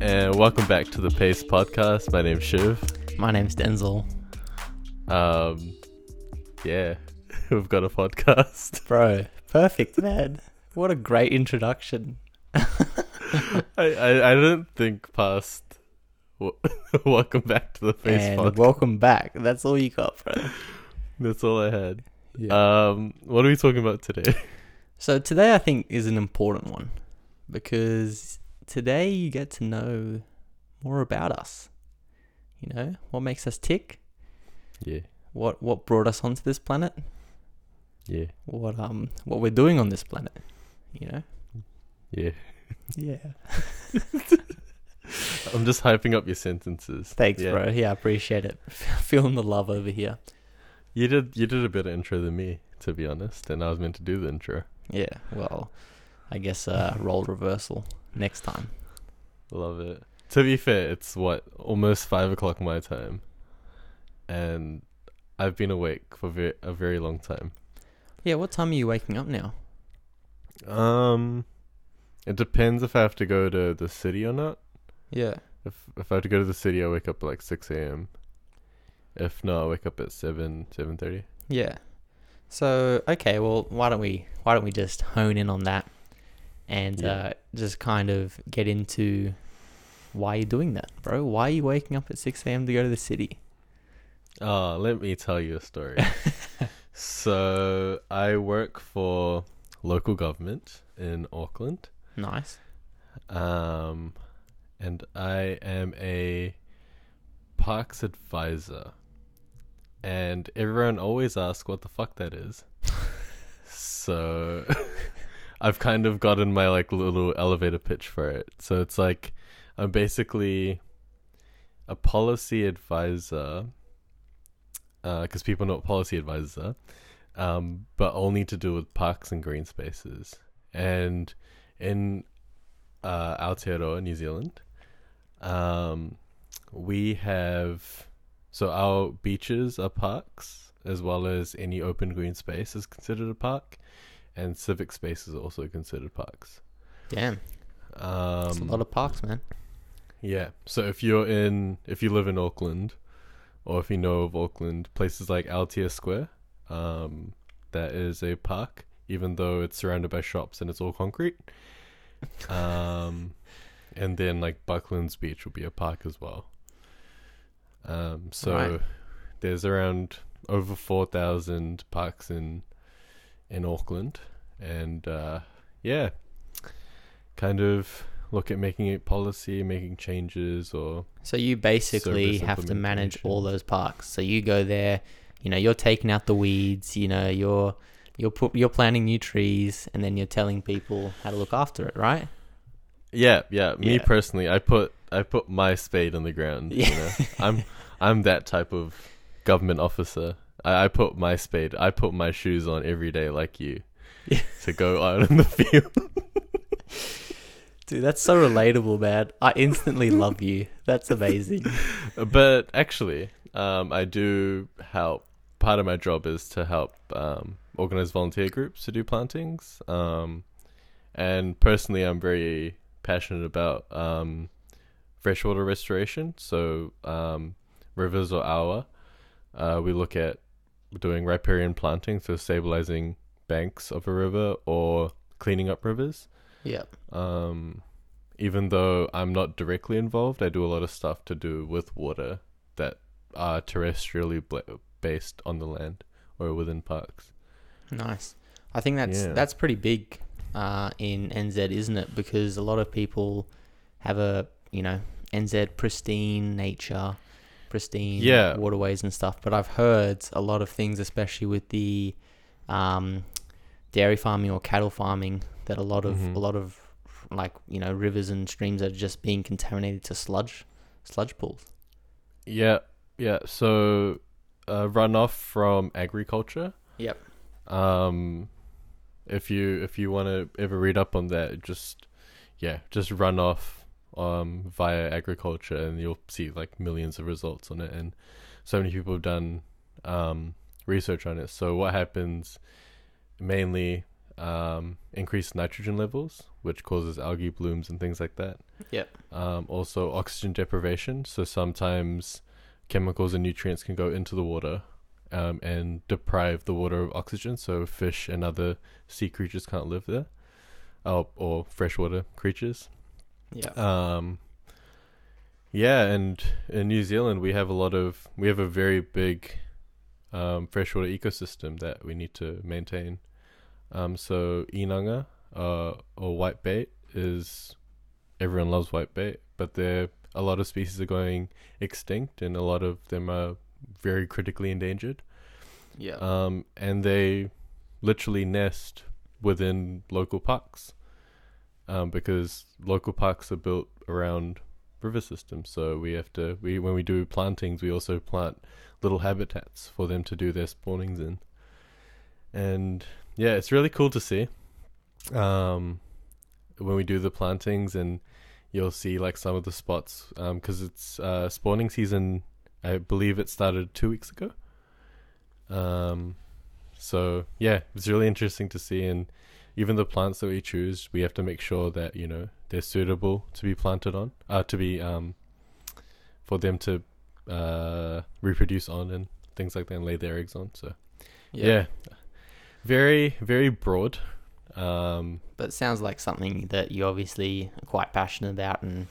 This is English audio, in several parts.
and welcome back to the Pace Podcast. My name's Shiv. My name's Denzel. Um, yeah, we've got a podcast. Bro, perfect, man. What a great introduction. I, I, I didn't think past. w- welcome back to the Pace and Podcast. welcome back. That's all you got, bro. That's all I had. Yeah. Um, what are we talking about today? so today I think is an important one because today you get to know more about us. You know, what makes us tick? Yeah, What what brought us onto this planet? yeah, What um what we're doing on this planet? You know? yeah. Yeah. I'm just hyping up your sentences. Thanks, Yeah. bro. Yeah, I appreciate it. Feeling the love over here. You did you did a better intro than me, to be honest, and I was meant to do the intro. Yeah, well, I guess uh, role reversal next time. Love it. To be fair, it's what almost five o'clock my time, and I've been awake for ve- a very long time. Yeah, what time are you waking up now? Um, it depends if I have to go to the city or not. Yeah. If if I have to go to the city, I wake up at like six a.m. If not, I wake up at seven seven thirty. Yeah. So okay, well, why don't we why don't we just hone in on that and Yeah. uh, just kind of get into why you're doing that, bro? Why are you waking up at six a.m. to go to the city? Oh, let me tell you a story. so I work for local government in Auckland. Nice. Um, and I am a parks advisor. And everyone always asks what the fuck that is. so I've kind of gotten my like little elevator pitch for it. So it's like I'm basically a policy advisor. Because people know what policy advisors are, um, but only to do with parks and green spaces. And in uh, Aotearoa, New Zealand, um, we have so our beaches are parks as well as any open green space is considered a park, and civic spaces are also considered parks. Damn, that's a Um, lot of parks, man. yeah. So if you're in, if you live in Auckland, or if you know of Auckland, places like Aotea Square, um, that is a park, even though it's surrounded by shops and it's all concrete. Um, and then like Bucklands Beach will be a park as well. Um, so Right. there's around over four thousand parks in in Auckland, and uh, yeah, kind of look at making it policy, making changes, or So you basically have to manage all those parks. So you go there, you know, you're taking out the weeds, you know, you're you're put, you're planting new trees, and then you're telling people how to look after it, right? Yeah, yeah. Me Yeah. personally, I put I put my spade on the ground. You Yeah. know? I'm I'm that type of government officer. I, I put my spade. I put my shoes on every day, like you, Yeah. to go out in the field. Dude, that's so relatable, man. I instantly love you. That's amazing. but actually, um, I do help. Part of my job is to help um, organize volunteer groups to do plantings. Um, and personally, I'm very passionate about um, freshwater restoration. So um, rivers or awa, uh, we look at doing riparian planting, so stabilizing banks of a river or cleaning up rivers. Yep. Um, even though I'm not directly involved, I do a lot of stuff to do with water that are terrestrially bla- based on the land or within parks. Nice. I think that's Yeah. that's pretty big uh, in NZ, isn't it? Because a lot of people have a you know NZ pristine nature, pristine Yeah. waterways and stuff. But I've heard a lot of things, especially with the um, dairy farming or cattle farming, that a lot of Mhm. a lot of like you know rivers and streams are just being contaminated to sludge, sludge pools. Yeah, yeah. So uh, runoff from agriculture. Yep. Um, if you if you want to ever read up on that, just yeah, just runoff um via agriculture, and you'll see like millions of results on it, and so many people have done um research on it. So what happens mainly um, increased nitrogen levels, which causes algae blooms and things like that. Yep. Um, also, oxygen deprivation. So sometimes chemicals and nutrients can go into the water um, and deprive the water of oxygen, so fish and other sea creatures can't live there, oh, or freshwater creatures. Yeah. Um, yeah, and in New Zealand we have a lot of we have a very big um, freshwater ecosystem that we need to maintain. Um, so inanga uh, or white bait is everyone loves white bait, but there a lot of species are going extinct, and a lot of them are very critically endangered. Yeah. Um, and they literally nest within local parks um, because local parks are built around river systems. So we have to we when we do plantings, we also plant little habitats for them to do their spawnings in. And yeah, it's really cool to see. Um, when we do the plantings, and you'll see like some of the spots because it's uh, spawning season. I believe it started two weeks ago. Um, so yeah, it's really interesting to see, and even the plants that we choose, we have to make sure that you know they're suitable to be planted on, uh, to be um, for them to uh reproduce on and things like that, and lay their eggs on. So yeah, very very broad. Um, But it sounds like something that you obviously are quite passionate about and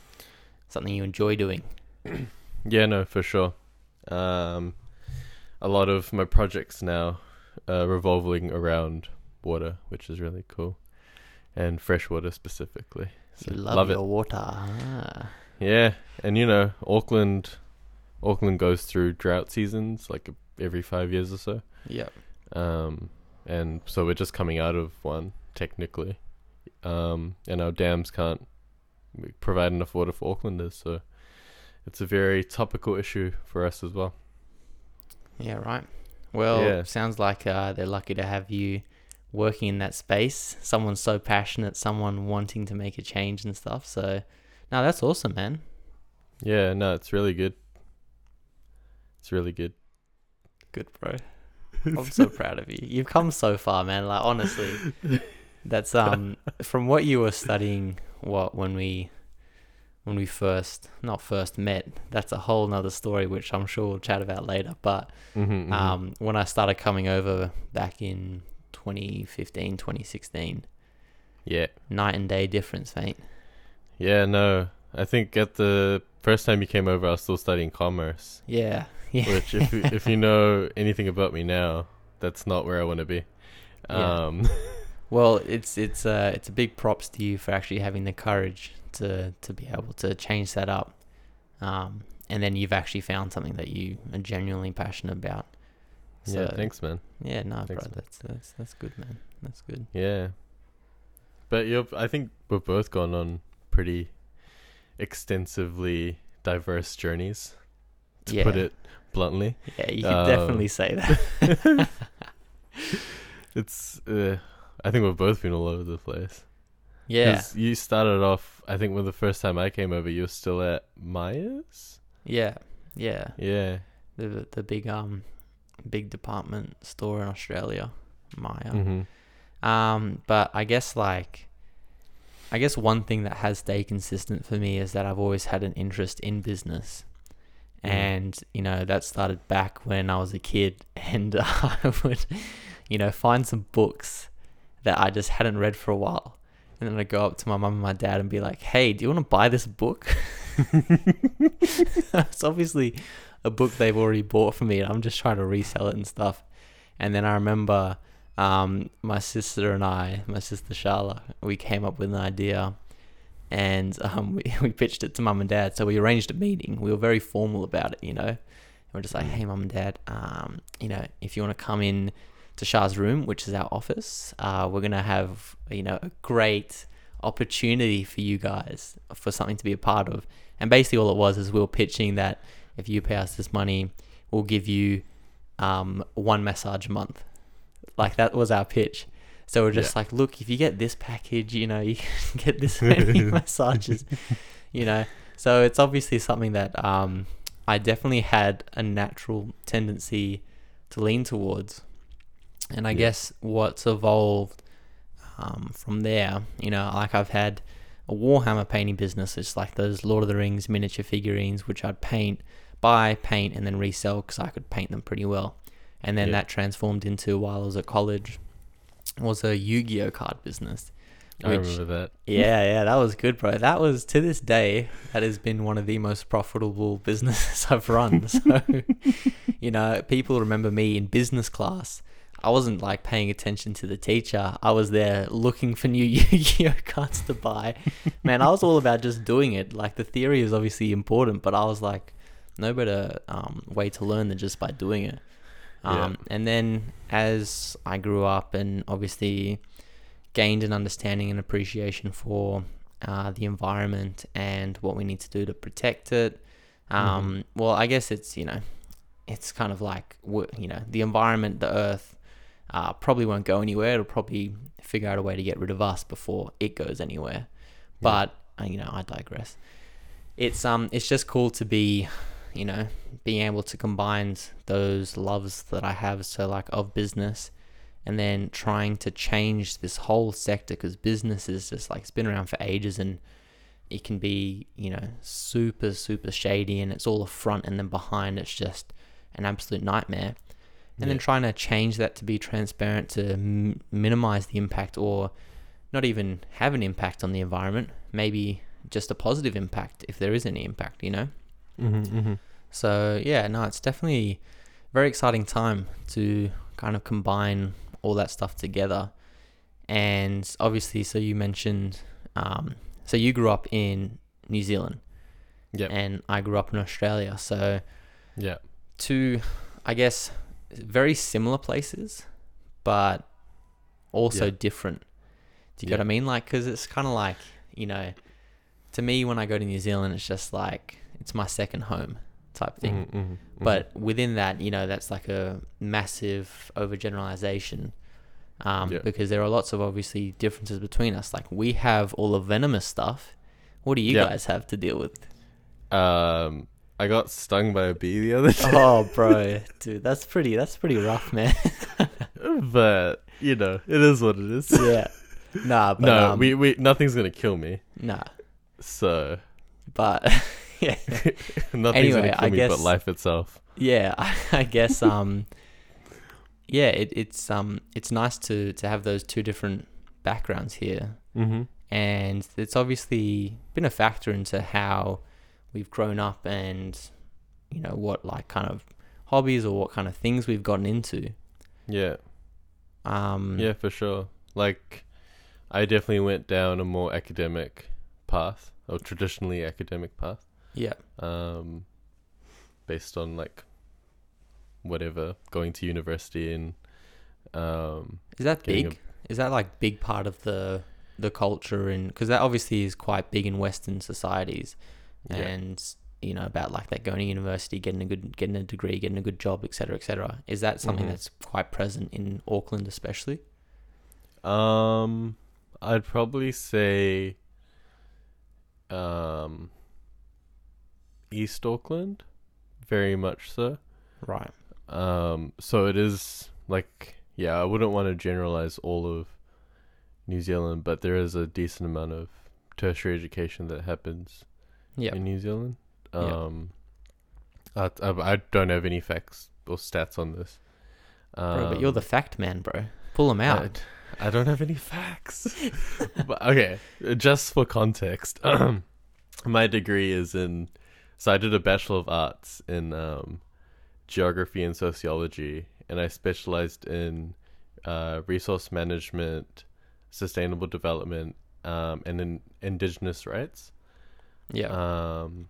something you enjoy doing. Yeah, no, for sure. Um, a lot of my projects now uh, revolving around water, which is really cool, and fresh water specifically. So you love, love it. your water. Ah. Yeah, and you know, Auckland, Auckland goes through drought seasons like every five years or so. Yep. Um, and so we're just coming out of one technically, um, and our dams can't provide enough water for Aucklanders, so it's a very topical issue for us as well. Yeah, right. Well, Yeah. sounds like uh, they're lucky to have you working in that space. Someone so passionate, someone wanting to make a change and stuff. So, no, that's awesome, man. Yeah, no, it's really good. It's really good. Good, bro. I'm so proud of you. You've come so far, man. Like honestly, that's um from what you were studying. What when we when we first not first met. That's a whole nother story, which I'm sure we'll chat about later. But Mm-hmm, um, when I started coming over back in 2015, 2016, yeah, night and day difference, mate. yeah, no. I think at the first time you came over, I was still studying commerce. Yeah, yeah, Which, if you, if you know anything about me now, that's not where I want to be. Yeah. Um, Well, it's it's uh it's a big props to you for actually having the courage to to be able to change that up, um, and then you've actually found something that you are genuinely passionate about. So, yeah, thanks, man. Yeah, no, Thanks, bro, man. that's that's that's good, man. That's good. Yeah, but you're. I think we've both gone on pretty extensively diverse journeys, to yeah, put it bluntly. yeah, you can uh, definitely say that. It's. Uh, I think we've both been all over the place. yeah, You started off. I think when the first time I came over, you were still at Myers. yeah, yeah. Yeah. The the big um big department store in Australia, Myer. Mm-hmm. Um, but I guess like, I guess one thing that has stayed consistent for me is that I've always had an interest in business, Mm. and you know that started back when I was a kid, and I would, you know, find some books that I just hadn't read for a while, and then I'd go up to my mum and my dad and be like, "Hey, do you want to buy this book?" it's obviously a book they've already bought for me, and I'm just trying to resell it and stuff. And then I remember um, my sister and I, my sister Sharla, we came up with an idea and um, we, we pitched it to mum and dad. So we arranged a meeting. We were very formal about it, you know. And we're just like, hey, mum and dad, um, you know, if you want to come in to Shah's room, which is our office, uh, we're going to have, you know, a great opportunity for you guys for something to be a part of. And basically, all it was is we were pitching that if you pay us this money, we'll give you um, one massage a month. Like that was our pitch. So we're just Yeah. like, look, if you get this package, you know, you can get this many massages, you know. So it's obviously something that um, I definitely had a natural tendency to lean towards. And I Yeah. guess what's evolved um, from there, you know, like I've had a Warhammer painting business. It's like those Lord of the Rings miniature figurines, which I'd paint, buy, paint, and then resell because I could paint them pretty well. And then Yeah. that transformed into while I was at college was a Yu-Gi-Oh card business. I Which- remember that. Yeah, yeah, that was good, bro. That was to this day that has been one of the most profitable businesses I've run. So, you know, people remember me in business class. I wasn't like paying attention to the teacher. I was there looking for new Yu-Gi-Oh cards to buy. Man, I was all about just doing it. Like the theory is obviously important, but I was like, no better um, way to learn than just by doing it. Yeah. Um, And then as I grew up and obviously gained an understanding and appreciation for uh, the environment and what we need to do to protect it. Um, Well, I guess it's you know, it's kind of like you know the environment, the Earth, uh, probably won't go anywhere. It'll probably figure out a way to get rid of us before it goes anywhere. But uh, you know, I digress. It's um, it's just cool to be, you know, being able to combine those loves that I have, so like of business, and then trying to change this whole sector because business is just like it's been around for ages and it can be you know super super shady and it's all a front and then behind. It's just an absolute nightmare. And then trying to change that to be transparent to m- minimize the impact or not even have an impact on the environment maybe just a positive impact if there is any impact you know Mm-hmm, mm-hmm. so yeah, no, it's definitely a very exciting time to kind of combine all that stuff together. And obviously, so you mentioned, um, so you grew up in New Zealand, Yep. and I grew up in Australia. So Yeah. two, I guess, very similar places, but also Yeah. different. Do you Yeah. get what I mean? Like, because it's kind of like, you know, to me, when I go to New Zealand, it's just like, it's my second home type thing. Mhm, mhm, mhm. But within that, you know, that's like a massive overgeneralization. Um, Yeah. because there are lots of obviously differences between us. Like we have all the venomous stuff. What do you Yeah. guys have to deal with? um, I got stung by a bee the other day, oh, bro, dude, that's pretty. That's pretty rough, man. but you know, it is what it is. yeah. Nah, but no, um, we we nothing's gonna kill me, nah, so but yeah, nothing's Anyway, gonna kill I me guess- but life itself. yeah. I, I guess um, yeah, it, it's um, it's nice to to have those two different backgrounds here. Mm-hmm. and it's obviously been a factor into how we've grown up and you know what like kind of hobbies or what kind of things we've gotten into Yeah, um yeah, for sure. Like, I definitely went down a more academic path, or traditionally academic path. Yeah um, based on like whatever going to university and um, is that big is that like big part of the the culture and because that obviously is quite big in western societies Yeah. and you know about like that going to university getting a good getting a degree getting a good job etc etc is that something Mhm. that's quite present in auckland especially um, I'd probably say um, East Auckland, very much so. right Um, so it is like yeah, I wouldn't want to generalize all of New Zealand, but there is a decent amount of tertiary education that happens yeah in New Zealand. Um, I, I, I don't have any facts or stats on this. Um, bro, but you're the fact man bro pull them out I, I don't have any facts. but okay, just for context, my degree is in. So I did a bachelor of arts in um, geography and sociology, and I specialized in uh, resource management, sustainable development, um, and in indigenous rights. yeah Um,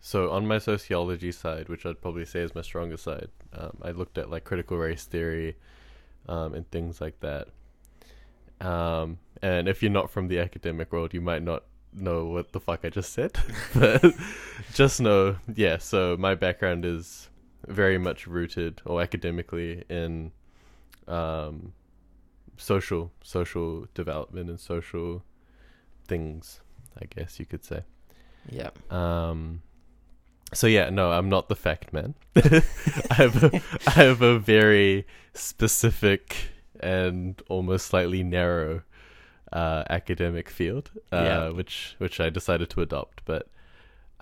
so on my sociology side, which I'd probably say is my strongest side, um, I looked at like critical race theory, um, and things like that. Um, and if you're not from the academic world, you might not know what the fuck I just said, but just know, yeah. So my background is very much rooted, or academically, in um, social social development and social things. I guess you could say. yeah Um, so yeah, no, I'm not the fact man. I have a, I have a very specific and almost slightly narrow uh, academic field, uh, Yeah. which which I decided to adopt. But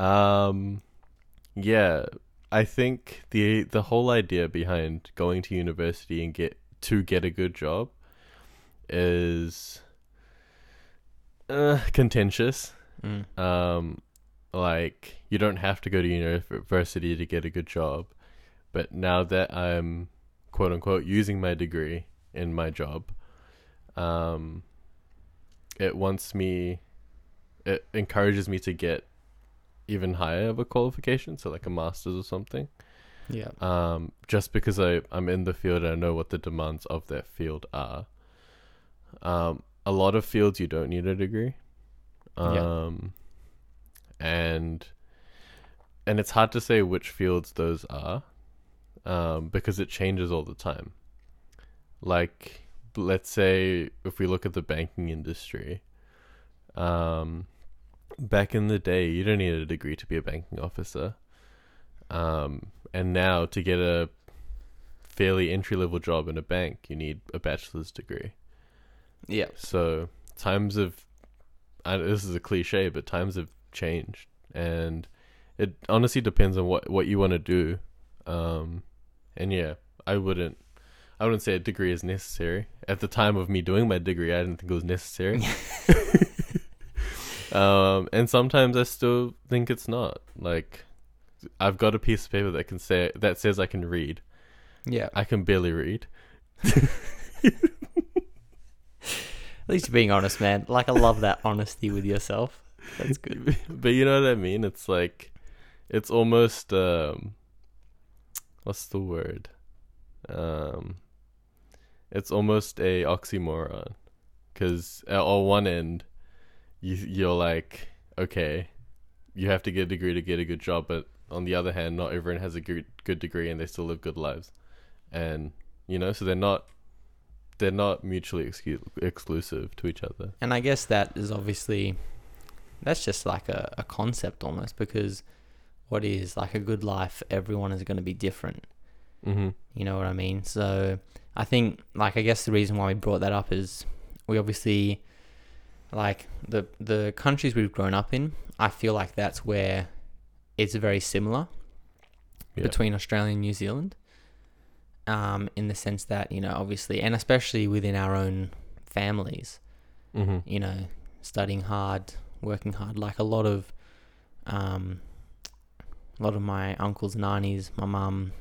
um, yeah, I think the the whole idea behind going to university and get to get a good job is uh, contentious. Mm. Um, like you don't have to go to university to get a good job, but now that I'm quote unquote using my degree in my job, um, it wants me, it encourages me to get even higher of a qualification, so like a master's or something. Yeah. Um, just because I I'm in the field and I know what the demands of that field are. Um, a lot of fields you don't need a degree. Yeah. Um, and and it's hard to say which fields those are, um, because it changes all the time. Like, let's say if we look at the banking industry, um, back in the day, you don't need a degree to be a banking officer. Um, and now to get a fairly entry level job in a bank, you need a bachelor's degree. Yeah. So times have, I, this is a cliche, but times have changed, and it honestly depends on what what you want to do. Um, and yeah, I wouldn't, I wouldn't say a degree is necessary. At the time of me doing my degree, I didn't think it was necessary. um, and sometimes I still think it's not. Like, I've got a piece of paper that can say that says I can read. Yeah. I can barely read. At least you're being honest, man. Like I love that honesty with yourself. That's good. but you know what I mean? It's like it's almost um what's the word? Um it's almost a oxymoron cuz on one end you you're like okay, you have to get a degree to get a good job, but on the other hand, not everyone has a good good degree and they still live good lives. And you know, so they're not they're not mutually exclusive to each other. And I guess that is obviously that's just like a, a concept almost because what is like a good life, everyone is going to be different. Mhm. You know what I mean? So I think like I guess the reason why we brought that up is we obviously like the the countries we've grown up in, I feel like that's where it's very similar Yeah. between Australia and New Zealand. Um, in the sense that, you know, obviously and especially within our own families, Mhm. you know, studying hard, working hard. Like a lot of, um, a lot of my uncles and aunties, my mum,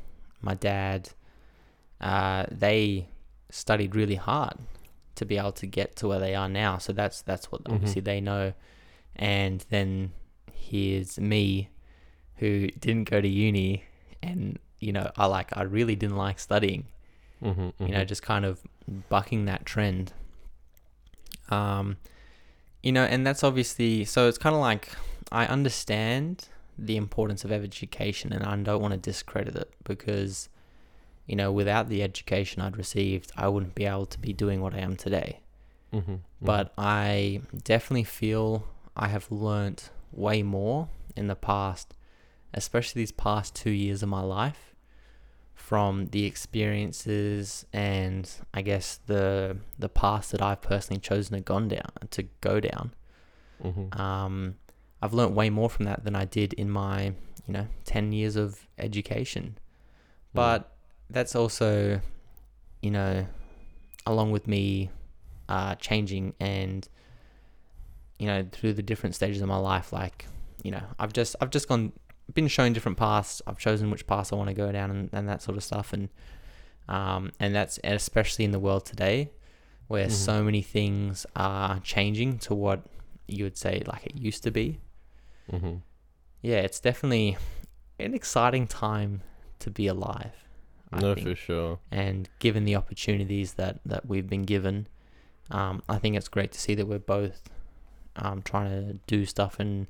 my dad, uh, they studied really hard to be able to get to where they are now. So that's that's what Mhm. obviously they know. And then here's me, who didn't go to uni, and you know, I like I really didn't like studying Mhm. you know, mhm. just kind of bucking that trend. Um, you know, and that's obviously so it's kind of like I understand the importance of education, and I don't want to discredit it because, you know, without the education I'd received, I wouldn't be able to be doing what I am today. Mhm, mhm. But I definitely feel I have learnt way more in the past, especially these past two years of my life, from the experiences and I guess the the path that I've personally chosen to gone down to go down. Mhm. Um, I've learnt way more from that than I did in my you know ten years of education. But that's also, you know, along with me uh, changing and, you know, through the different stages of my life, like, you know, I've just I've just gone been shown different paths. I've chosen which paths I want to go down and, and that sort of stuff. And um, and that's and especially in the world today, where Mhm. so many things are changing to what you would say like it used to be. Mhm. Yeah, it's definitely an exciting time to be alive. I No, think for sure. and given the opportunities that that we've been given, um, I think it's great to see that we're both um, trying to do stuff and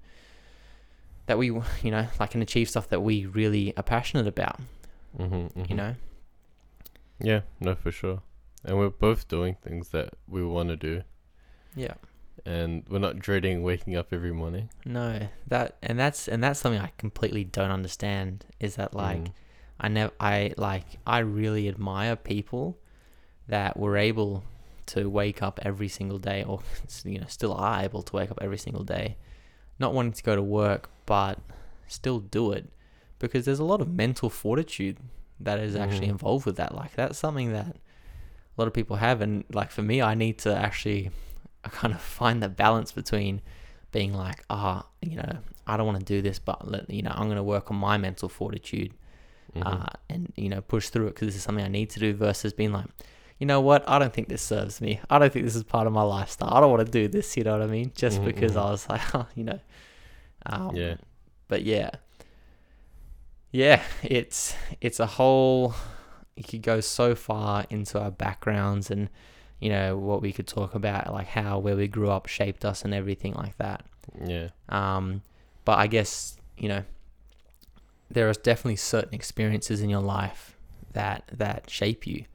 that we you know like can achieve stuff that we really are passionate about. Mhm, mhm. You know, Yeah, no, for sure. And we're both doing things that we want to do, yeah. and we're not dreading waking up every morning. No, that and that's and that's something I completely don't understand. Is that like Mm. I never I like I really admire people that were able to wake up every single day, or you know, still are able to wake up every single day, not wanting to go to work, but still do it, because there's a lot of mental fortitude that is actually Mhm. involved with that. Like that's something that a lot of people have, and like for me, I need to actually kind of find the balance between being like, ah, you know, I don't want to do this, but let, you know, I'm going to work on my mental fortitude Mhm. uh, and you know push through it because this is something I need to do versus being like, you know what, I don't think this serves me. I don't think this is part of my lifestyle. I don't want to do this. You know what I mean? Just Mhm, because mhm. I was like, oh, you know, um, yeah. But yeah, yeah, it's it's a whole. You could go so far into our backgrounds and you know what we could talk about, like how where we grew up shaped us and everything like that. Yeah. Um, but I guess you know there are definitely certain experiences in your life that that shape you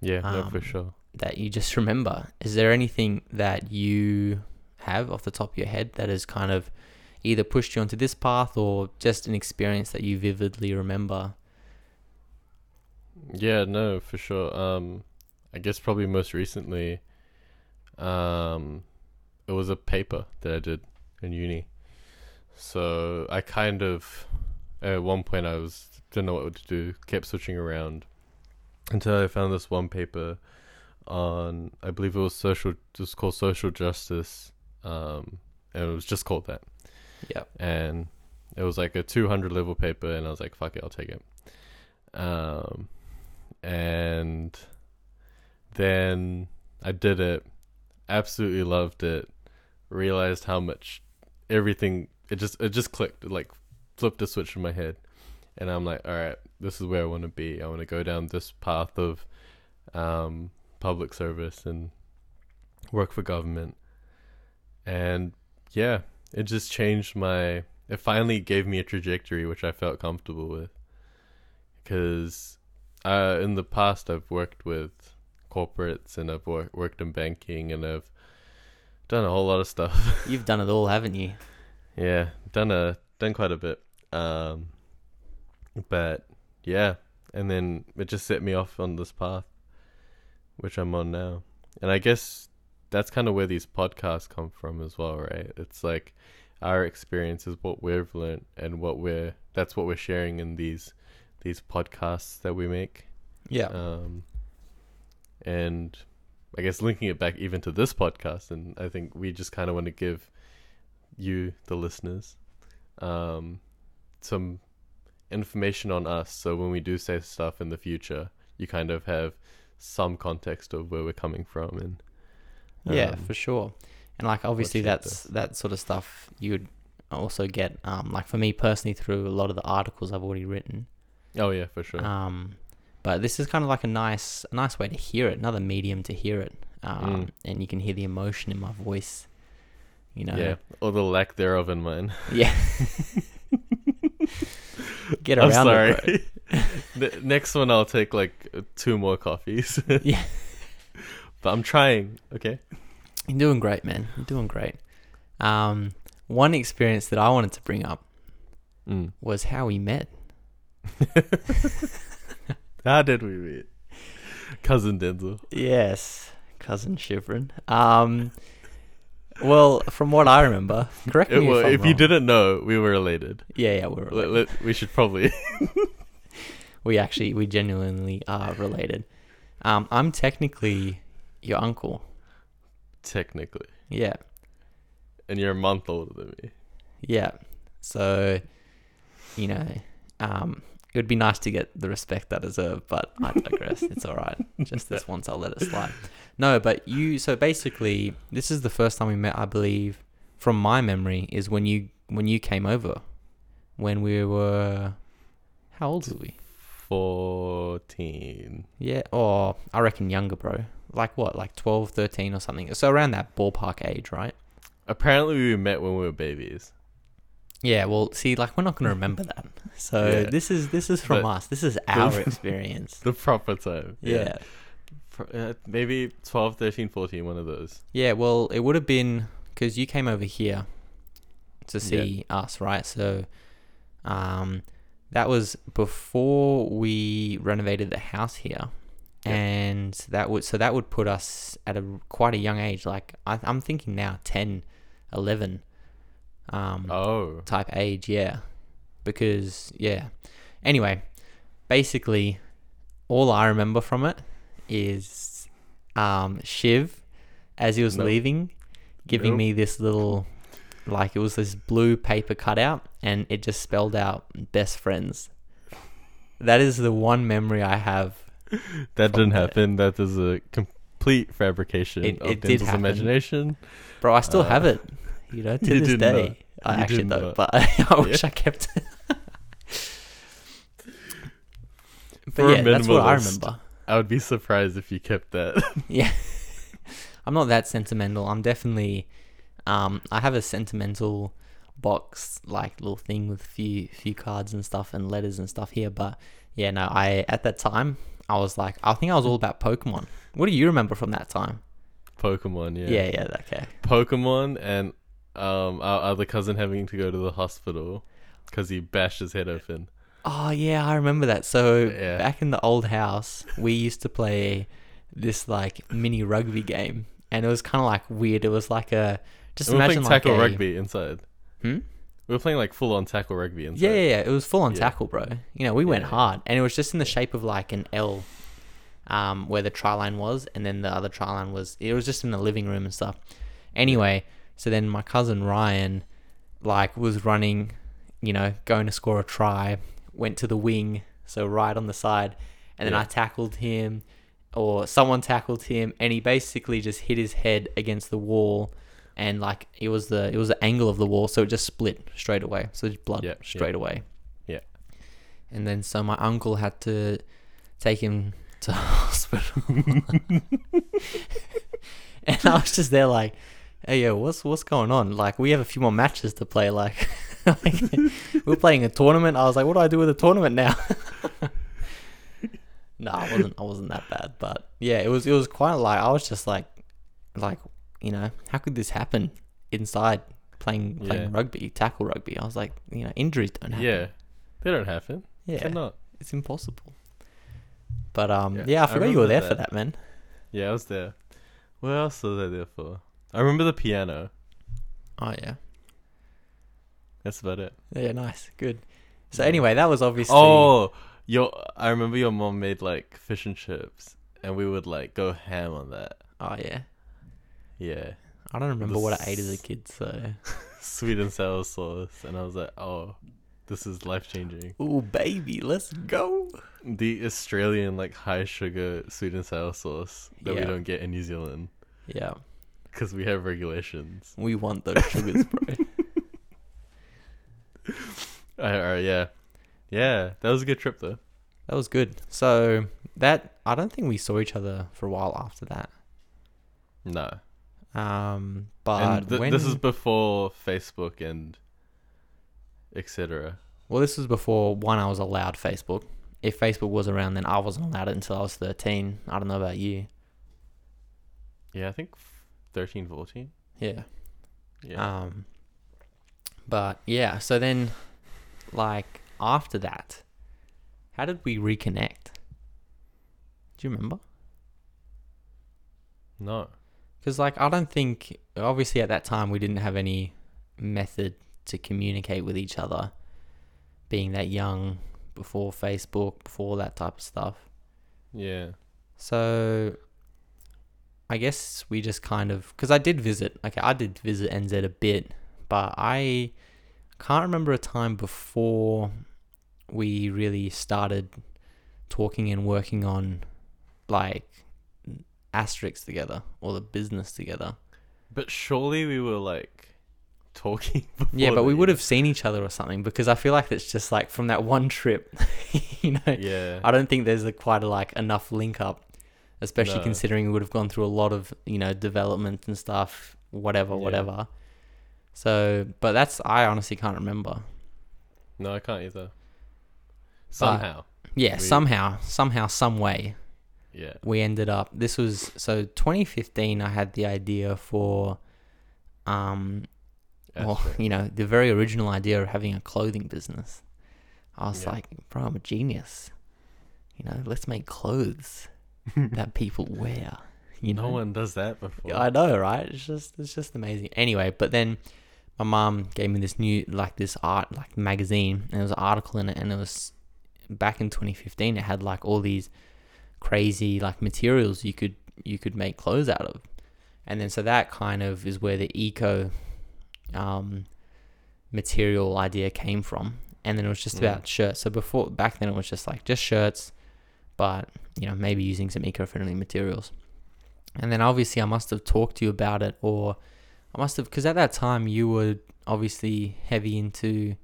Yeah. no, for Um, sure. that you just remember. Is there anything that you have off the top of your head that has kind of either pushed you onto this path or just an experience that you vividly remember? Yeah, no, for sure. Um, I guess probably most recently, um, it was a paper that I did in uni. So I kind of, at one point, I was didn't know what to do, kept switching around, until I found this one paper on, I believe it was social, it was called social justice, um, and it was just called that Yep. and it was like a 200 level paper and i was like fuck it i'll take it um and then i did it absolutely loved it realized how much everything it just it just clicked like flipped a switch in my head and i'm like all right this is where i want to be. I want to go down this path of um public service and work for government. And yeah it just changed my it finally gave me a trajectory which i felt comfortable with. Because uh, in the past i've worked with corporates and i've wor- worked in banking and i've done a whole lot of stuff. You've done it all, haven't you? yeah done a done quite a bit um but yeah. And then it just set me off on this path which i'm on now. And i guess that's kind of where these podcasts come from as well right? It's like our experience is what we've learned and what we're that's what we're sharing in these these podcasts that we make. Yeah. um and i guess linking it back even to this podcast and i think we just kind of want to give you the listeners um some information on us so when we do say stuff in the future you kind of have some context of where we're coming from and yeah, um, for sure. And like obviously that's that sort of stuff you would also get um like for me personally through a lot of the articles I've already written. oh yeah for sure Um but this is kind of like a nice a nice way to hear it, another medium to hear it. Um Mm. and you can hear the emotion in my voice. You know. yeah or the lack thereof in mine Yeah. Get i'm around it, bro. sorry next one i'll take like two more coffees Yeah. but i'm trying okay You're doing great, man. You're doing great. Um, one experience that I wanted to bring up mm. was how we met. How did we meet? Cousin Denzel. Yes, cousin Shivran. Um, well, from what I remember, correct me well, if, I'm if you didn't know, we were related. Yeah, yeah, we're related. let- we should probably. we actually, we genuinely are related. Um, I'm technically your uncle. Technically. Yeah, And you're a month older than me. yeah. So, you know, um, it would be nice to get the respect I deserve, but I digress. it's all right. Just this once, I'll let it slide. No, but you. So basically, this is the first time we met. I believe, from my memory, is when you when you came over, when we were. How old were we? 14. Yeah, or I reckon younger, bro. Like what, like 12, 13 or something. So around that ballpark age, right? Apparently, we met when we were babies. Yeah, well, see, like we're not gonna remember that. So Yeah. this is this is from But- us. This is our experience. The proper time. Yeah. Pro- uh, maybe 12, 13, 14, one of those. Yeah, well, it would have been because you came over here to see us, right? So, um, that was before we renovated the house here, Yeah. and that would so that would put us at a quite a young age. Like I, I'm thinking now, 10, 11, um, Oh. type age. Yeah, because yeah. Anyway, basically, all I remember from it is um, Shiv, as he was Nope. leaving, giving Nope. me this little, like it was this blue paper cutout, and it just spelled out "best friends." That is the one memory I have. That didn't happen. That is a complete fabrication It- of it did happen. imagination. Bro, I still Uh, have it. You know, to you this day. not. I You actually don't, but I wish I kept it. but For yeah, that's what I remember. I would be surprised if you kept that. Yeah. I'm not that sentimental. I'm definitely um I have a sentimental box like little thing with few few cards and stuff and letters and stuff here, but yeah, no, I at that time I was like I think I was all about Pokemon. What do you remember from that time? Pokemon, yeah. Yeah, yeah, okay. Pokemon and um our other cousin having to go to the hospital because he bashed his head open. Oh yeah, I remember that. So Yeah. back in the old house, we used to play this like mini rugby game, and it was kind of like weird. It was like a just we were imagine like tackle a, rugby inside. Hmm? We were playing like full on tackle rugby inside. Yeah, yeah, yeah, it was full on Yeah. tackle, bro. You know, we went hard, and it was just in the shape of like an L, um, where the try line was, and then the other try line was. It was just in the living room and stuff. Anyway, so then my cousin Ryan, like, was running, you know, going to score a try, went to the wing, so right on the side, and then Yeah. I tackled him, or someone tackled him, and he basically just hit his head against the wall. And like it was the it was the angle of the wall, so it just split straight away. So just blood Yeah, yeah. straight away. Yeah. And then so my uncle had to take him to hospital. and I was just there like, hey yo, what's what's going on? Like we have a few more matches to play. Like, like we're playing a tournament. I was like, what do I do with a tournament now? no, I wasn't I wasn't that bad. But yeah, it was it was quite like I was just like like, you know, how could this happen inside playing playing Yeah. rugby, tackle rugby? I was like, you know, injuries don't happen. Yeah. They don't happen. Yeah. Cannot. It's impossible. But um, Yeah, yeah, I I forgot you were there for that. that, man. Yeah, I was there. What else was I there for? I remember the piano. Oh yeah, That's about it. yeah, nice, good. So anyway, that was obviously. Oh, your I remember your mom made like fish and chips, and we would like go ham on that. Oh yeah. Yeah, I don't remember what I ate as a kid. So. sweet and sour sauce, and I was like, oh, this is life changing. Ooh baby, let's go. The Australian like high sugar sweet and sour sauce that we don't get in New Zealand Yeah, because we have regulations. we want those sugars, bro. Alright, yeah, yeah, that was a good trip though. that was good. So that I don't think we saw each other for a while after that. No, Um, but th- when this is before Facebook and etc. well, this was before one I was allowed Facebook. If Facebook was around, then I wasn't allowed it until I was thirteen. I don't know about you. Yeah, I think f- 13, 14. Yeah. Yeah. Um, but yeah, so then, like after that, how did we reconnect? Do you remember? no. Because like I don't think obviously at that time we didn't have any method to communicate with each other, being that young before Facebook, before that type of stuff. Yeah. So I guess we just kind of because I did visit. Okay, I did visit NZ a bit, but I can't remember a time before we really started talking and working on like asterisks together or the business together. But surely we were like talking. Yeah, but we would have seen each other or something because I feel like it's just like from that one trip, you know. Yeah. I don't think there's a, quite a, like enough link up, especially No. considering we would have gone through a lot of you know development and stuff, whatever, Yeah. whatever. So, but that's I honestly can't remember. No, I can't either. Somehow. Yeah, We- somehow, somehow, some way, Yeah. we ended up. This was so 2015. I had the idea for, um, well, you know, the very original idea of having a clothing business. I was Yeah. like, bro, I'm a genius. You know, let's make clothes. that people wear. You know, no one does that before. I know, right? It's just it's just amazing. Anyway, but then my mom gave me this new like this art like magazine and there was an article in it and it was back in 2015 it had like all these crazy like materials you could you could make clothes out of. And then so that kind of is where the eco um material idea came from. And then it was just Mm. about shirts. So before back then it was just like just shirts but you know maybe using some eco-friendly materials. And then obviously I must have talked to you about it or I must have because at that time you were obviously heavy into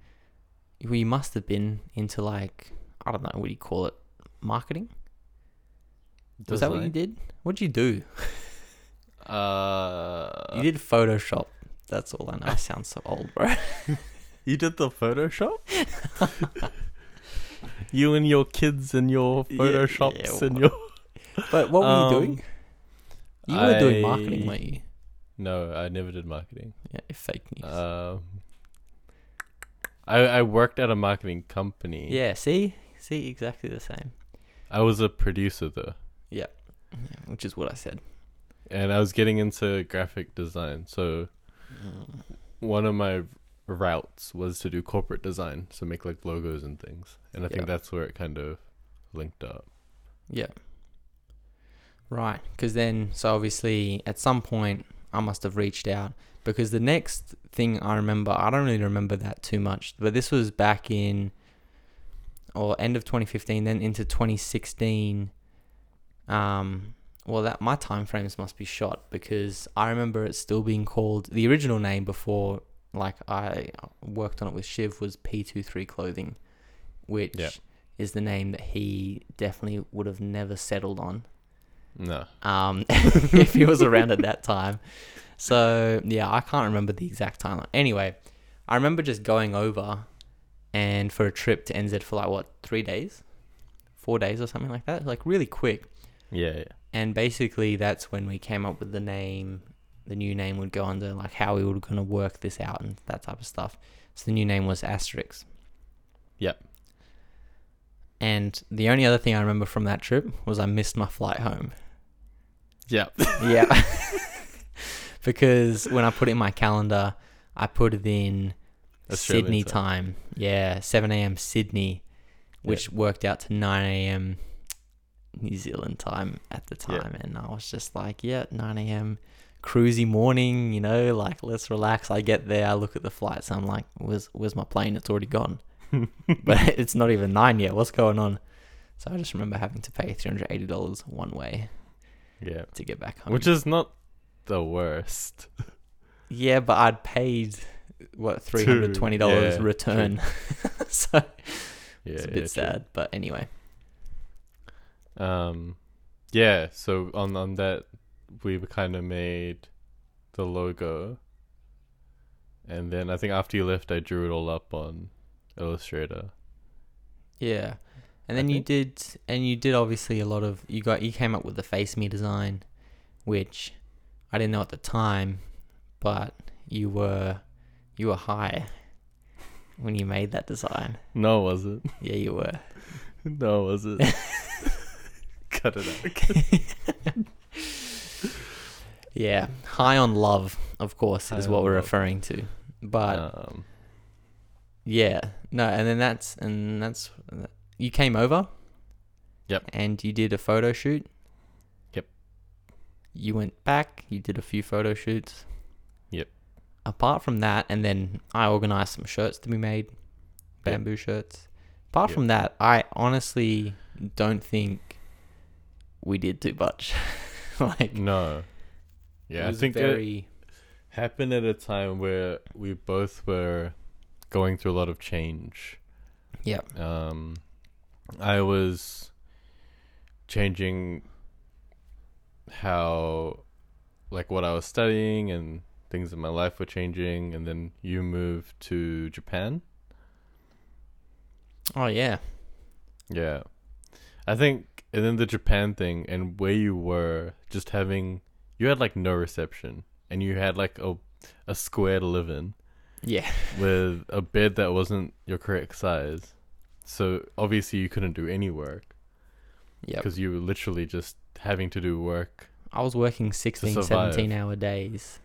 well, you must have been into like I don't know what do you call it marketing? Was that what you did? What did you do? Uh, you did Photoshop. That's all I know. I sound so old bro. You did the Photoshop? you and your kids and your Yeah, Photoshops yeah, and your. but what were you Um, doing you were doing marketing weren't you No, I never did marketing. yeah fake news Um, I I worked at a marketing company. yeah see see exactly the same I was a producer though, yeah, which is what I said and I was getting into graphic design. So Mm. one of my routes was to do corporate design, so make like logos and things. And I think that's where it kind of linked up. Yeah. Right. Because then, so obviously, at some point, I must have reached out because the next thing I remember, I don't really remember that too much, but this was back in, or end of 2015, then into 2016. Um, well, that my time frames must be shot because I remember it still being called the original name before, like I worked on it with Shiv was P23 Clothing, which Yeah. is the name that he definitely would have never settled on No. um, if he was around at that time. So yeah, I can't remember the exact timeline. Anyway, I remember just going over and for a trip to NZ for like what three days, four days or something like that, like really quick. Yeah, yeah. And basically, that's when we came up with the name. The new name would go under like how we were gonna work this out and that type of stuff. So the new name was Asterix. Yep. And the only other thing I remember from that trip was I missed my flight home. Yeah. Yeah. because when I put it in my calendar, I put it in Australian Sydney time. time. Yeah, 7 a.m. Sydney, which worked out to 9 a.m. New Zealand time at the Yeah. time. And I was just like, yeah, 9 a.m. cruisy morning, you know, like let's relax. I get there, I look at the flights, I'm like, where's, where's my plane? It's already gone. but it's not even nine yet. What's going on? So I just remember having to pay $380 one way Yeah. to get back home. Which is not the worst. Yeah, but I'd paid what three hundred twenty dollars yeah, return, so Yeah. it's a yeah, bit true. sad. But anyway, Um, yeah. So on on that, we kind of made the logo, and then I think after you left, I drew it all up on Illustrator. yeah, and then you did, and you did obviously a lot of you got you came up with the face me design, which I didn't know at the time, but you were you were high when you made that design. No, was it? Yeah, you were. No, was it? Cut it out. Yeah, high on love, of course, is what we're love. referring to. But um, Yeah, no, and then that's and that's you came over. Yep. And you did a photo shoot. Yep. You went back. You did a few photo shoots. Yep. Apart from that, and then I organized some shirts to be made, bamboo shirts. Apart Yep. from that, I honestly don't think we did too much. like, no. Yeah, it I was think it very. happened at a time where we both were going through a lot of change. Yeah. Um, I was changing how, like, what I was studying and things in my life were changing, and then you moved to Japan. Oh yeah. Yeah. I think, and then the Japan thing, and where you were, just having, you had like no reception, and you had like a, a square to live in Yeah. with a bed that wasn't your correct size. So obviously you couldn't do any work Yeah. because you were literally just having to do work. I was working 16, survive. 17 hour days,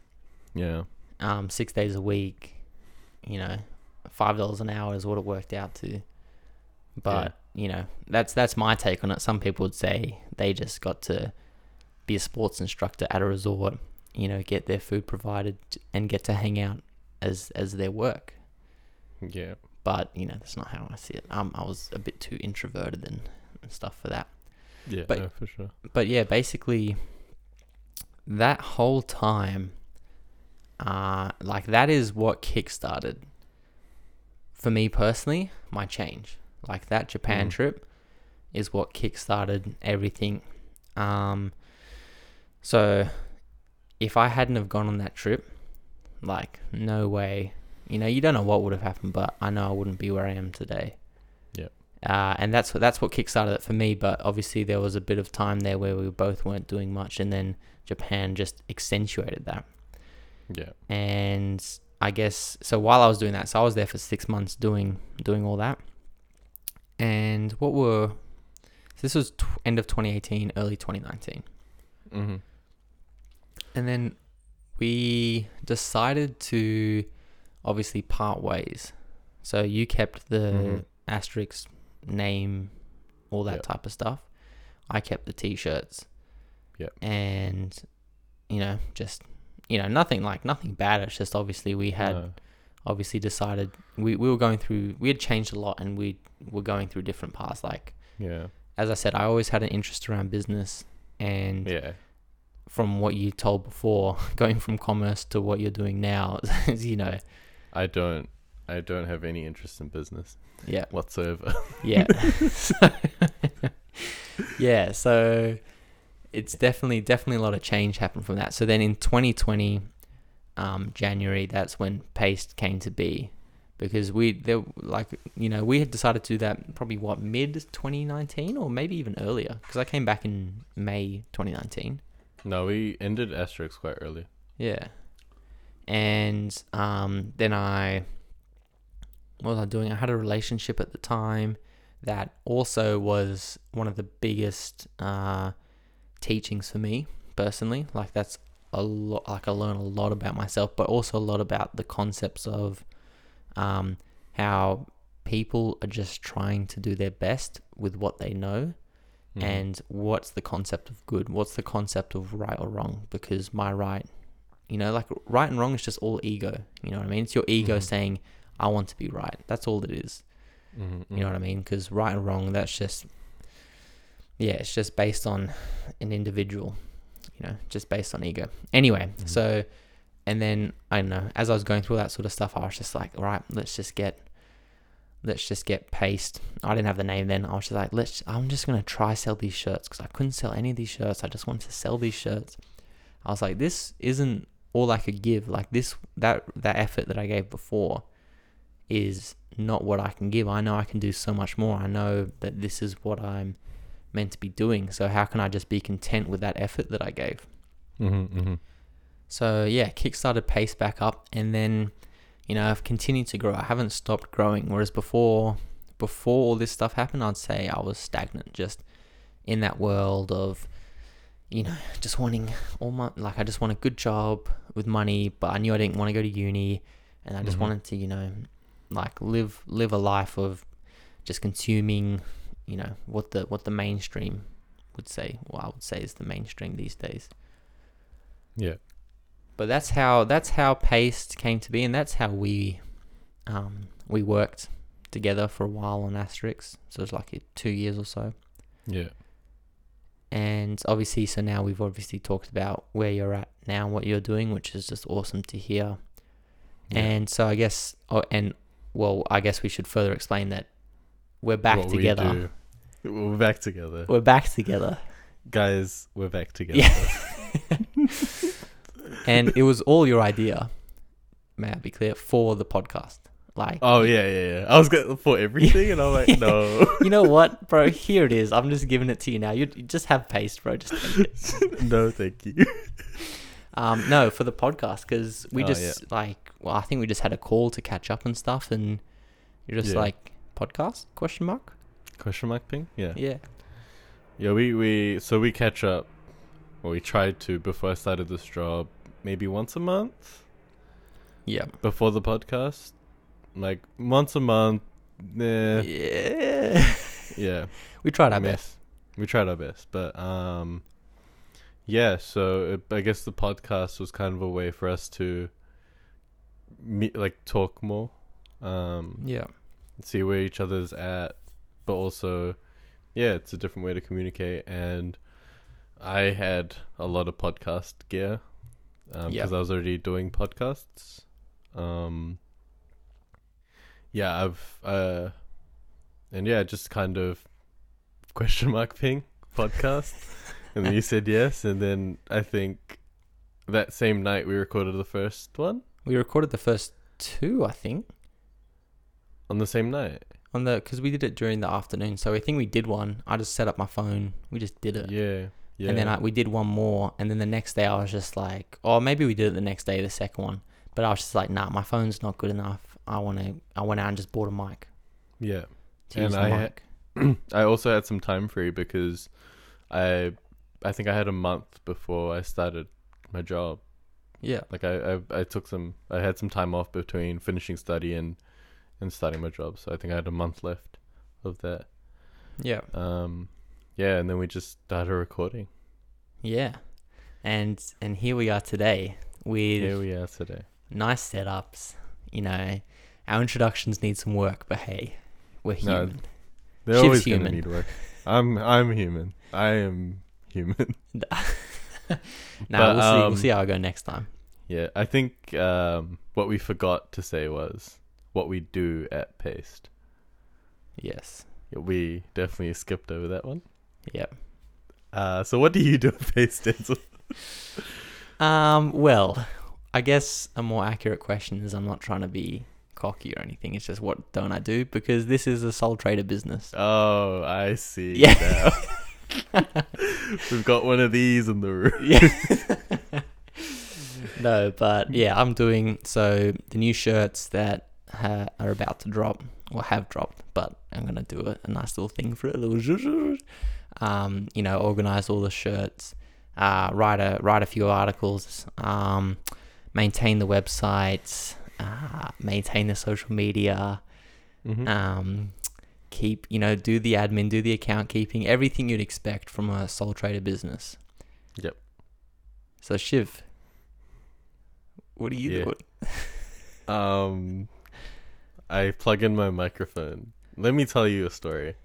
Yeah. um, six days a week. You know, five dollars an hour is what it worked out to. But you know, that's that's my take on it. Some people would say they just got to be a sports instructor at a resort. You know, get their food provided and get to hang out as as their work. Yeah. But you know, that's not how I see it. Um, I was a bit too introverted and, and stuff for that. Yeah. But- no, for sure. but yeah, basically, that whole time, uh, like that is what kickstarted for me personally my change. Like that Japan Mm. trip is what kickstarted everything. Um, so if I hadn't have gone on that trip, like no way, you know, you don't know what would have happened, but I know I wouldn't be where I am today. Yep. Uh, and that's what that's what kickstarted it for me. But obviously, there was a bit of time there where we both weren't doing much, and then Japan just accentuated that. Yeah. And I guess so. While I was doing that, so I was there for six months doing doing all that. And what were this was t- end of 2018, early 2019, Mm-hmm. and then we decided to obviously part ways. So you kept the Mhm. asterisk name, all that Yep. type of stuff. I kept the t-shirts. Yep. And you know, just you know, nothing like nothing bad. It's just obviously we had No. obviously decided we, we were going through we had changed a lot and we were going through different paths. Like Yeah. as I said, I always had an interest around business and Yeah. From what you told before, going from commerce to what you're doing now, you know, I don't. I don't have any interest in business yeah, whatsoever. yeah, yeah. So it's definitely definitely a lot of change happened from that. So then in 2020, um, January, that's when Paste came to be, because we there like you know we had decided to do that probably what mid 2019 or maybe even earlier because I came back in May 2019. No, we ended Asterix quite early. Yeah. And um, then I, what was I doing? I had a relationship at the time that also was one of the biggest uh, teachings for me personally. Like that's a lot. Like I learn a lot about myself, but also a lot about the concepts of um, how people are just trying to do their best with what they know Mhm. and what's the concept of good? What's the concept of right or wrong? Because my right you know like right and wrong is just all ego you know what i mean? It's your ego Mhm. saying i want to be right. That's all it is. Mhm, you know what i mean? Because right and wrong that's just yeah it's just based on an individual you know just based on ego. Anyway Mhm. so and then i don't know as i was going through all that sort of stuff i was just like all right let's just get let's just get paste. I didn't have the name then. I was just like let's i'm just going to try sell these shirts because i couldn't sell any of these shirts. I just wanted to sell these shirts. I was like this isn't all i could give. Like this that that effort that i gave before is not what i can give. I know i can do so much more. I know that this is what i'm meant to be doing. So how can i just be content with that effort that i gave? Mhm, mhm. so yeah, kickstarted pace back up, and then you know I've continued to grow. I haven't stopped growing. Whereas before, before all this stuff happened, I'd say I was stagnant, just in that world of you know just wanting all my like I just want a good job with money, but I knew I didn't want to go to uni, and I just Mhm. wanted to you know like live live a life of just consuming you know what the what the mainstream would say. Well, I would say is the mainstream these days Yeah. But that's how that's how paste came to be and that's how we um, we worked together for a while on asterix so it was like two years or so Yeah. and obviously so now we've obviously talked about where you're at now what you're doing which is just awesome to hear Yeah. and so i guess oh, and well i guess we should further explain that we're back What we together do. We're back together. we're back together Guys, we're back together. Yeah. and it was all your idea may i be clear for the podcast like Oh yeah, yeah, yeah. I was going for everything, and I'm like, no, you know what, bro? Here it is. I'm just giving it to you now. You, you just have paste, bro. Just take it. no, thank you. Um, no, for the podcast because we Oh, just like, well, I think we just had a call to catch up and stuff, and you're just Yeah. like, podcast? Question mark? Question mark ping? Yeah. Yeah. Yeah, we, we so we catch up. Well, we tried to before I started this job, maybe once a month Yeah. before the podcast, like once a month. Nah, Yeah. yeah, we tried our best. We tried our best, but um, yeah. So it, I guess the podcast was kind of a way for us to meet, like talk more, um, Yeah. see where each other's at, but also, yeah, it's a different way to communicate. And I had a lot of podcast gear because Yeah. I was already doing podcasts. Um, yeah, I've uh, and yeah, just kind of question mark ping podcast, and then you said yes, and then I think that same night we recorded the first one We recorded the first two, I think, on the same night. on the because we did it during the afternoon. So I think we did one. I just set up my phone. We just did it. Yeah, yeah. And then I, we did one more, and then the next day I was just like, oh, maybe we did it the next day, the second one. But I was just like, nah, my phone's not good enough. I want to. I went out and just bought a mic. yeah. To And I mic. I also had some time free because I I think I had a month before I started my job. yeah, Like I, I I took some I had some time off between finishing study and and starting my job. So I think I had a month left of that. yeah, Um yeah, and then we just started recording. yeah. And and here we are today with Here we are today. nice setups. You know, our introductions need some work, but hey, we're No, human. They're Shiv's always gonna human. need work. I'm I'm human. I am human. no, But, we'll see. um, We'll see how I go next time. Yeah, I think um what we forgot to say was what we do at Paste. Yes. We definitely skipped over that one. Yep. Uh, so what do you do with Paste, stencil? Um. Well, I guess a more accurate question is I'm not trying to be cocky or anything. It's just what don't I do because this is a sole trader business. Oh, I see. Yeah. We've got one of these in the room. Yeah. no, but yeah, I'm doing so the new shirts that ha- are about to drop or have dropped, but I'm gonna do a, a nice little thing for it. A little, zhuzh, um, you know, organize all the shirts, uh, write a write a few articles, um, maintain the website, uh, maintain the social media, Mhm. um, keep you know do the admin, do the account keeping, everything you'd expect from a sole trader business. Yep. So Shiv, what are you Yeah. doing? Um, I plug in my microphone. Let me tell you a story.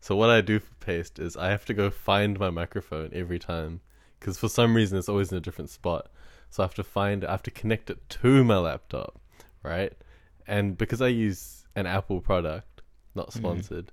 So what I do for Paste is I have to go find my microphone every time because for some reason it's always in a different spot. So I have to find, I have to connect it to my laptop, right? And because I use an Apple product, not Mhm. sponsored,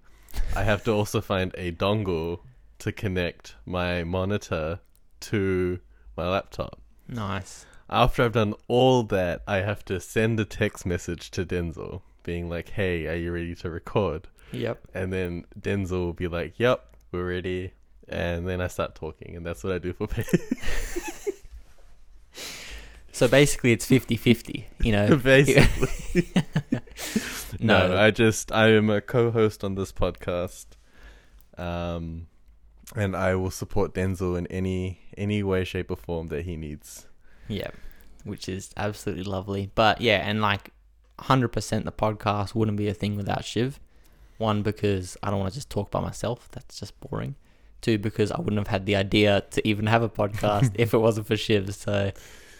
I have to also find a dongle to connect my monitor to my laptop. Nice. After I've done all that, I have to send a text message to Denzel being like, "Hey, are you ready to record?" Yep. And then Denzel will be like, "Yep, we're ready." And then I start talking, and that's what I do for pay. So basically, it's 50-50, You know. Basically, no. no, I just I am a co-host on this podcast, um, and I will support Denzel in any any way, shape, or form that he needs. Yeah, which is absolutely lovely. But yeah, and like 100% the podcast wouldn't be a thing without Shiv. One, because I don't want to just talk by myself. That's just boring. Two, because I wouldn't have had the idea to even have a podcast if it wasn't for Shiv. So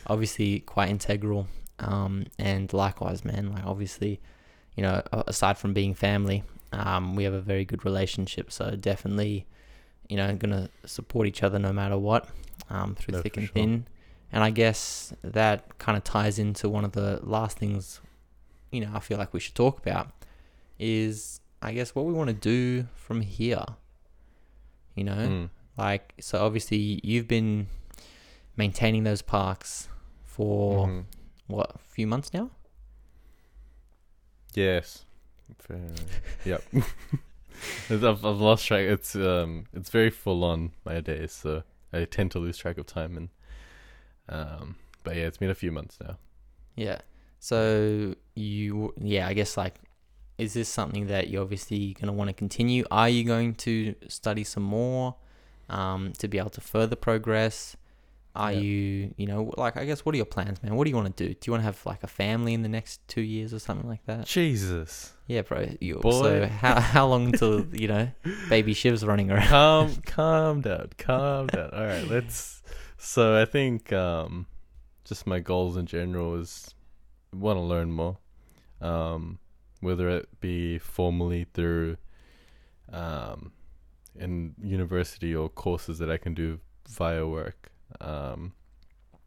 obviously quite integral. Um, and likewise, man, like obviously, you know, aside from being family, um, we have a very good relationship. So definitely, you know, gonna support each other no matter what, um, through No, thick and sure. thin. And I guess that kind of ties into one of the last things, you know, I feel like we should talk about is, I guess, what we want to do from here. You know, Mm. like, so obviously you've been maintaining those parks for Mhm. what, a few months now? Yes. Yep. I've, I've lost track. It's um, it's very full on my days, so I tend to lose track of time. And um, but yeah, it's been a few months now. Yeah. So you, yeah, I guess like, is this something that you're obviously going to want to continue? Are you going to study some more? um, to be able to further progress? Are Yeah. you, you know, like I guess, what are your plans, man? What do you want to do? Do you want to have like a family in the next two years or something like that? Jesus. Yeah, bro. You, Boy. So how how long until you know, baby Shiv's running around? calm calm down calm down all right let's so i think um just my goals in general is want to learn more um whether it be formally through um in university or courses that i can do via work um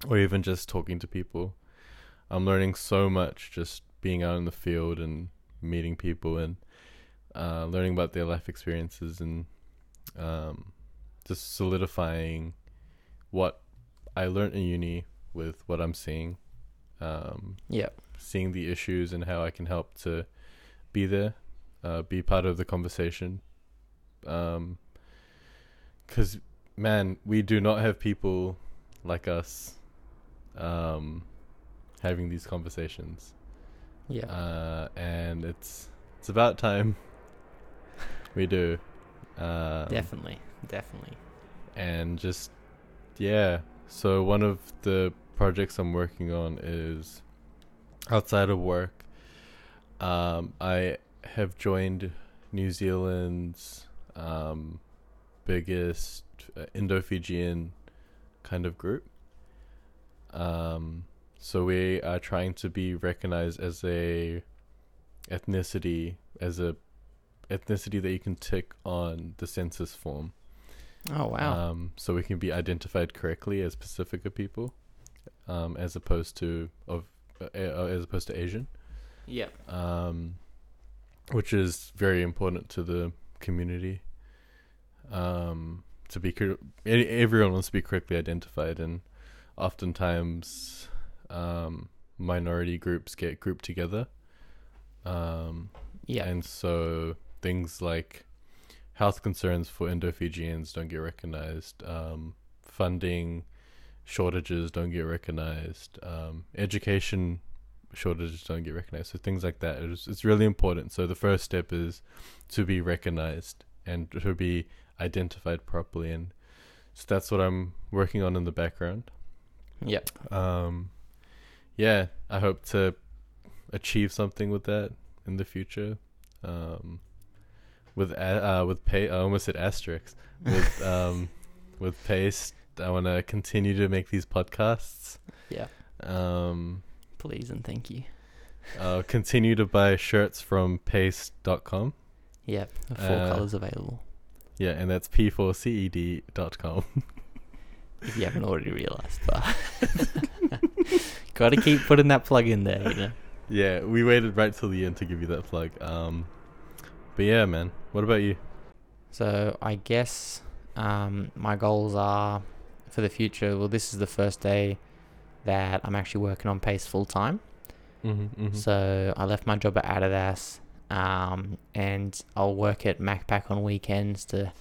or even just talking to people. I'm learning so much just being out in the field and meeting people and uh, learning about their life experiences and um, just solidifying what I learned in uni with what I'm seeing, um, Yeah. seeing the issues and how I can help to be there, uh, be part of the conversation. Because, man, we do not have people like us um, having these conversations, Yeah. uh, and it's it's about time we do. Um, definitely. Definitely. and just yeah so one of the projects i'm working on is outside of work. Um, i have joined new zealand's um, biggest uh, indo-fijian kind of group. Um, so we are trying to be recognized as a ethnicity as a ethnicity that you can tick on the census form. Oh wow. um, so we can be identified correctly as Pasifika people, um, as opposed to of uh, uh, as opposed to Asian, yeah. um, which is very important to the community. Um, to be everyone wants to be correctly identified, and oftentimes um, minority groups get grouped together. Um, Yeah. and so things like health concerns for Indo-Fijians don't get recognized. Um, funding shortages don't get recognized. Um, education shortages don't get recognized. So things like that. It's, it's really important. So the first step is to be recognized and to be identified properly. And so that's what I'm working on in the background. yeah. Um, yeah, I hope to achieve something with that in the future. Um, with a- uh, with pay, I almost said asterisks. With um, with paste, I want to continue to make these podcasts. Yeah. Um, Please and thank you. Continue to buy shirts from paste.com. Yeah. Four Uh, colors available. Yeah, and that's p4ced.com. If you haven't already realized, but got to keep putting that plug in there. You know. yeah, we waited right till the end to give you that plug. Um, but yeah, man, what about you? So I guess um, my goals are for the future. Well, this is the first day that I'm actually working on Pace full time. Mm-hmm, mm-hmm. So I left my job at Adidas, um, and I'll work at Macpac on weekends to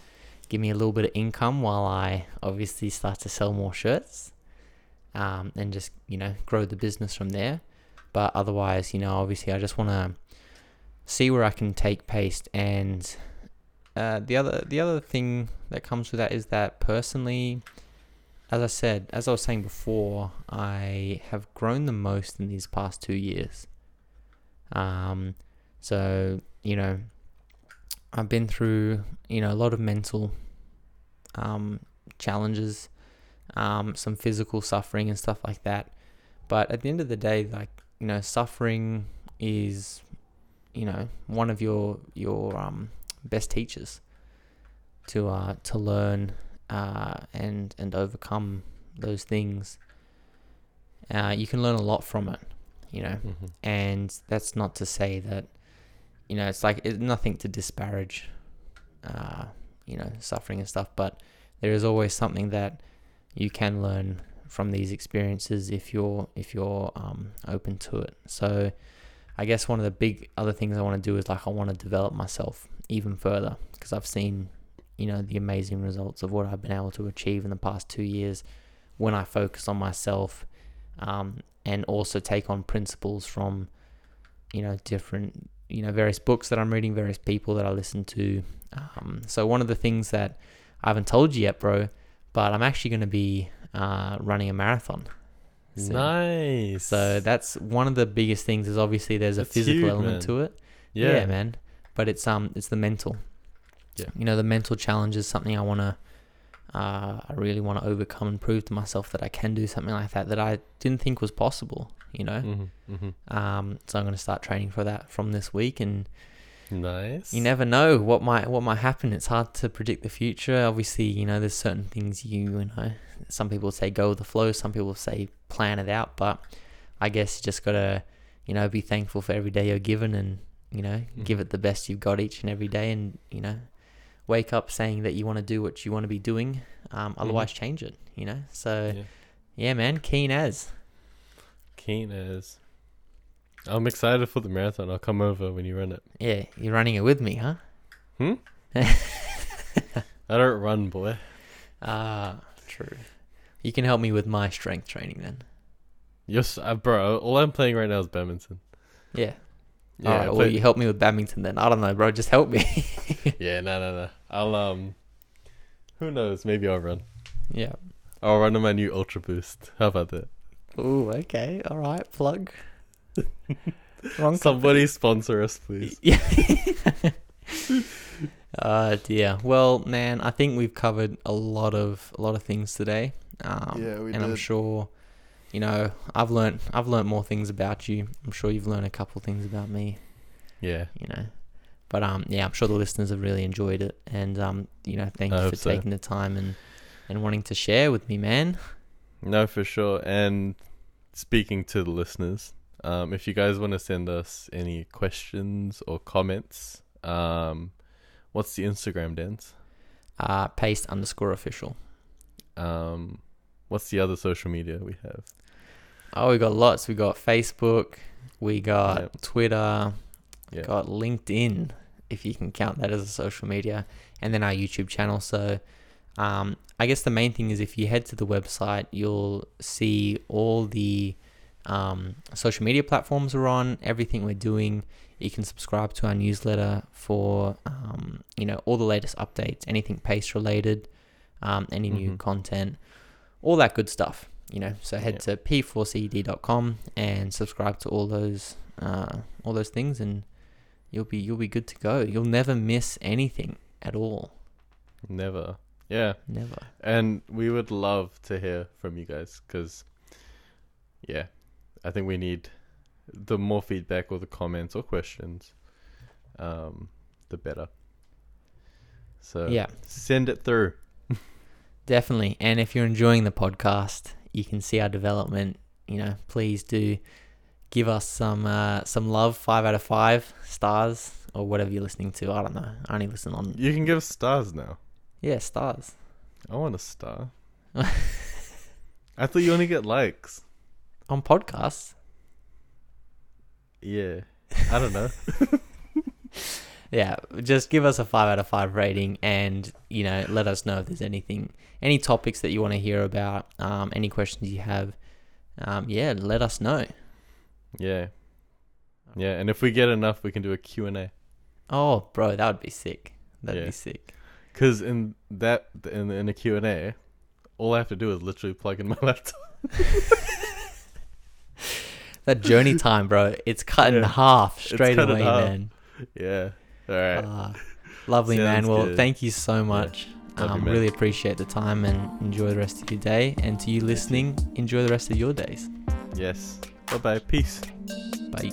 give me a little bit of income while I obviously start to sell more shirts, um, and just you know grow the business from there. But otherwise, you know, obviously I just want to see where I can take Paste, and uh, the other the other thing that comes with that is that personally. As I said, as I was saying before, I have grown the most in these past two years. Um, so you know, I've been through you know a lot of mental um, challenges, um, some physical suffering and stuff like that. But at the end of the day, like you know, suffering is you know one of your your um, best teachers to uh, to learn uh, and and overcome those things. Uh, you can learn a lot from it, you know Mm-hmm. and that's not to say that you know it's like it's nothing to disparage uh, you know suffering and stuff but there is always something that you can learn from these experiences if you're if you're um, open to it so i guess one of the big other things i want to do is like i want to develop myself even further because i've seen you know the amazing results of what i've been able to achieve in the past two years when i focus on myself um, and also take on principles from you know different you know various books that I'm reading, various people that I listen to. Um, so one of the things that I haven't told you yet, bro, but I'm actually going to be uh, running a marathon. soon. Nice. So that's one of the biggest things. Is obviously there's a That's physical huge, element man. to it. yeah. Yeah. man. But it's um it's the mental. Yeah. You know, the mental challenge is something I wanna uh I really wanna overcome and prove to myself that I can do something like that that I didn't think was possible, you know? Mm-hmm, mm-hmm. Um so I'm gonna start training for that from this week and Nice. you never know what might what might happen. It's hard to predict the future. Obviously, you know, there's certain things you, you know some people say go with the flow, some people say plan it out, but I guess you just gotta, you know, be thankful for every day you're given and, you know, Mhm. give it the best you've got each and every day and, you know, wake up saying that you want to do what you want to be doing. Um, otherwise change it, you know? So Yeah. yeah, man, keen as. Keen as. I'm excited for the marathon. I'll come over when you run it. Yeah, you're running it with me, huh? Hmm? I don't run, boy. Ah, true. You can help me with my strength training then. Yes, uh, bro. All I'm playing right now is badminton. Yeah. Yeah, Alright, I well, you help me with badminton then. I don't know, bro. Just help me. yeah, no, no, no. I'll um. Who knows? Maybe I'll run. yeah. I'll run on my new Ultra Boost. How about that? Ooh, okay. All right. Plug. Wrong. Somebody sponsor us, please. Yeah. uh dear. Well, man, I think we've covered a lot of a lot of things today. Um, Yeah, we and I'm sure, you know, I've learned I've learned more things about you. I'm sure you've learned a couple things about me. Yeah. You know, but um, yeah, I'm sure the listeners have really enjoyed it, and um, you know, thank I you for so. taking the time and and wanting to share with me, man. No, for sure. And speaking to the listeners, um, if you guys want to send us any questions or comments, um, what's the Instagram dance? Uh, paste underscore official. Um, what's the other social media we have? Oh, we got lots. We got Facebook. We got Yep. Twitter. Yeah. Got LinkedIn, if you can count that as a social media, and then our YouTube channel. So, um, I guess the main thing is if you head to the website, you'll see all the um, social media platforms we're on, everything we're doing. You can subscribe to our newsletter for um, you know all the latest updates, anything pace related, um, any new Mhm. content, all that good stuff. You know, so head Yeah. to p4ced.com and subscribe to all those uh, all those things, and you'll be you'll be good to go. You'll never miss anything at all. Never. Yeah. Never. And we would love to hear from you guys because, yeah, I think we need the more feedback or the comments or questions, um, the better. So Yeah, send it through. definitely. And if you're enjoying the podcast, you can see our development. You know, please do give us some uh, some love. Five out of five stars or whatever you're listening to. I don't know. I only listen on You can give us stars now. yeah stars. I want a star. I thought you only get likes. on podcasts. Yeah. I don't know. Yeah, just give us a five out of five rating, and you know, let us know if there's anything, any topics that you want to hear about, um, any questions you have. Um, yeah, let us know. yeah. Yeah, and if we get enough, we can do a Q&A. Oh, bro, that would be sick. That'd Yeah. be sick. Cuz in that in in a Q&A, all I have to do is literally plug in my laptop. That journey time, bro, it's cut in half straight away, man. Yeah. All right. Ah, lovely, man. Well, good. thank you so much. You, Um, really appreciate the time and enjoy the rest of your day. And to you listening, enjoy the rest of your days. yes. Bye-bye. Peace. Bye.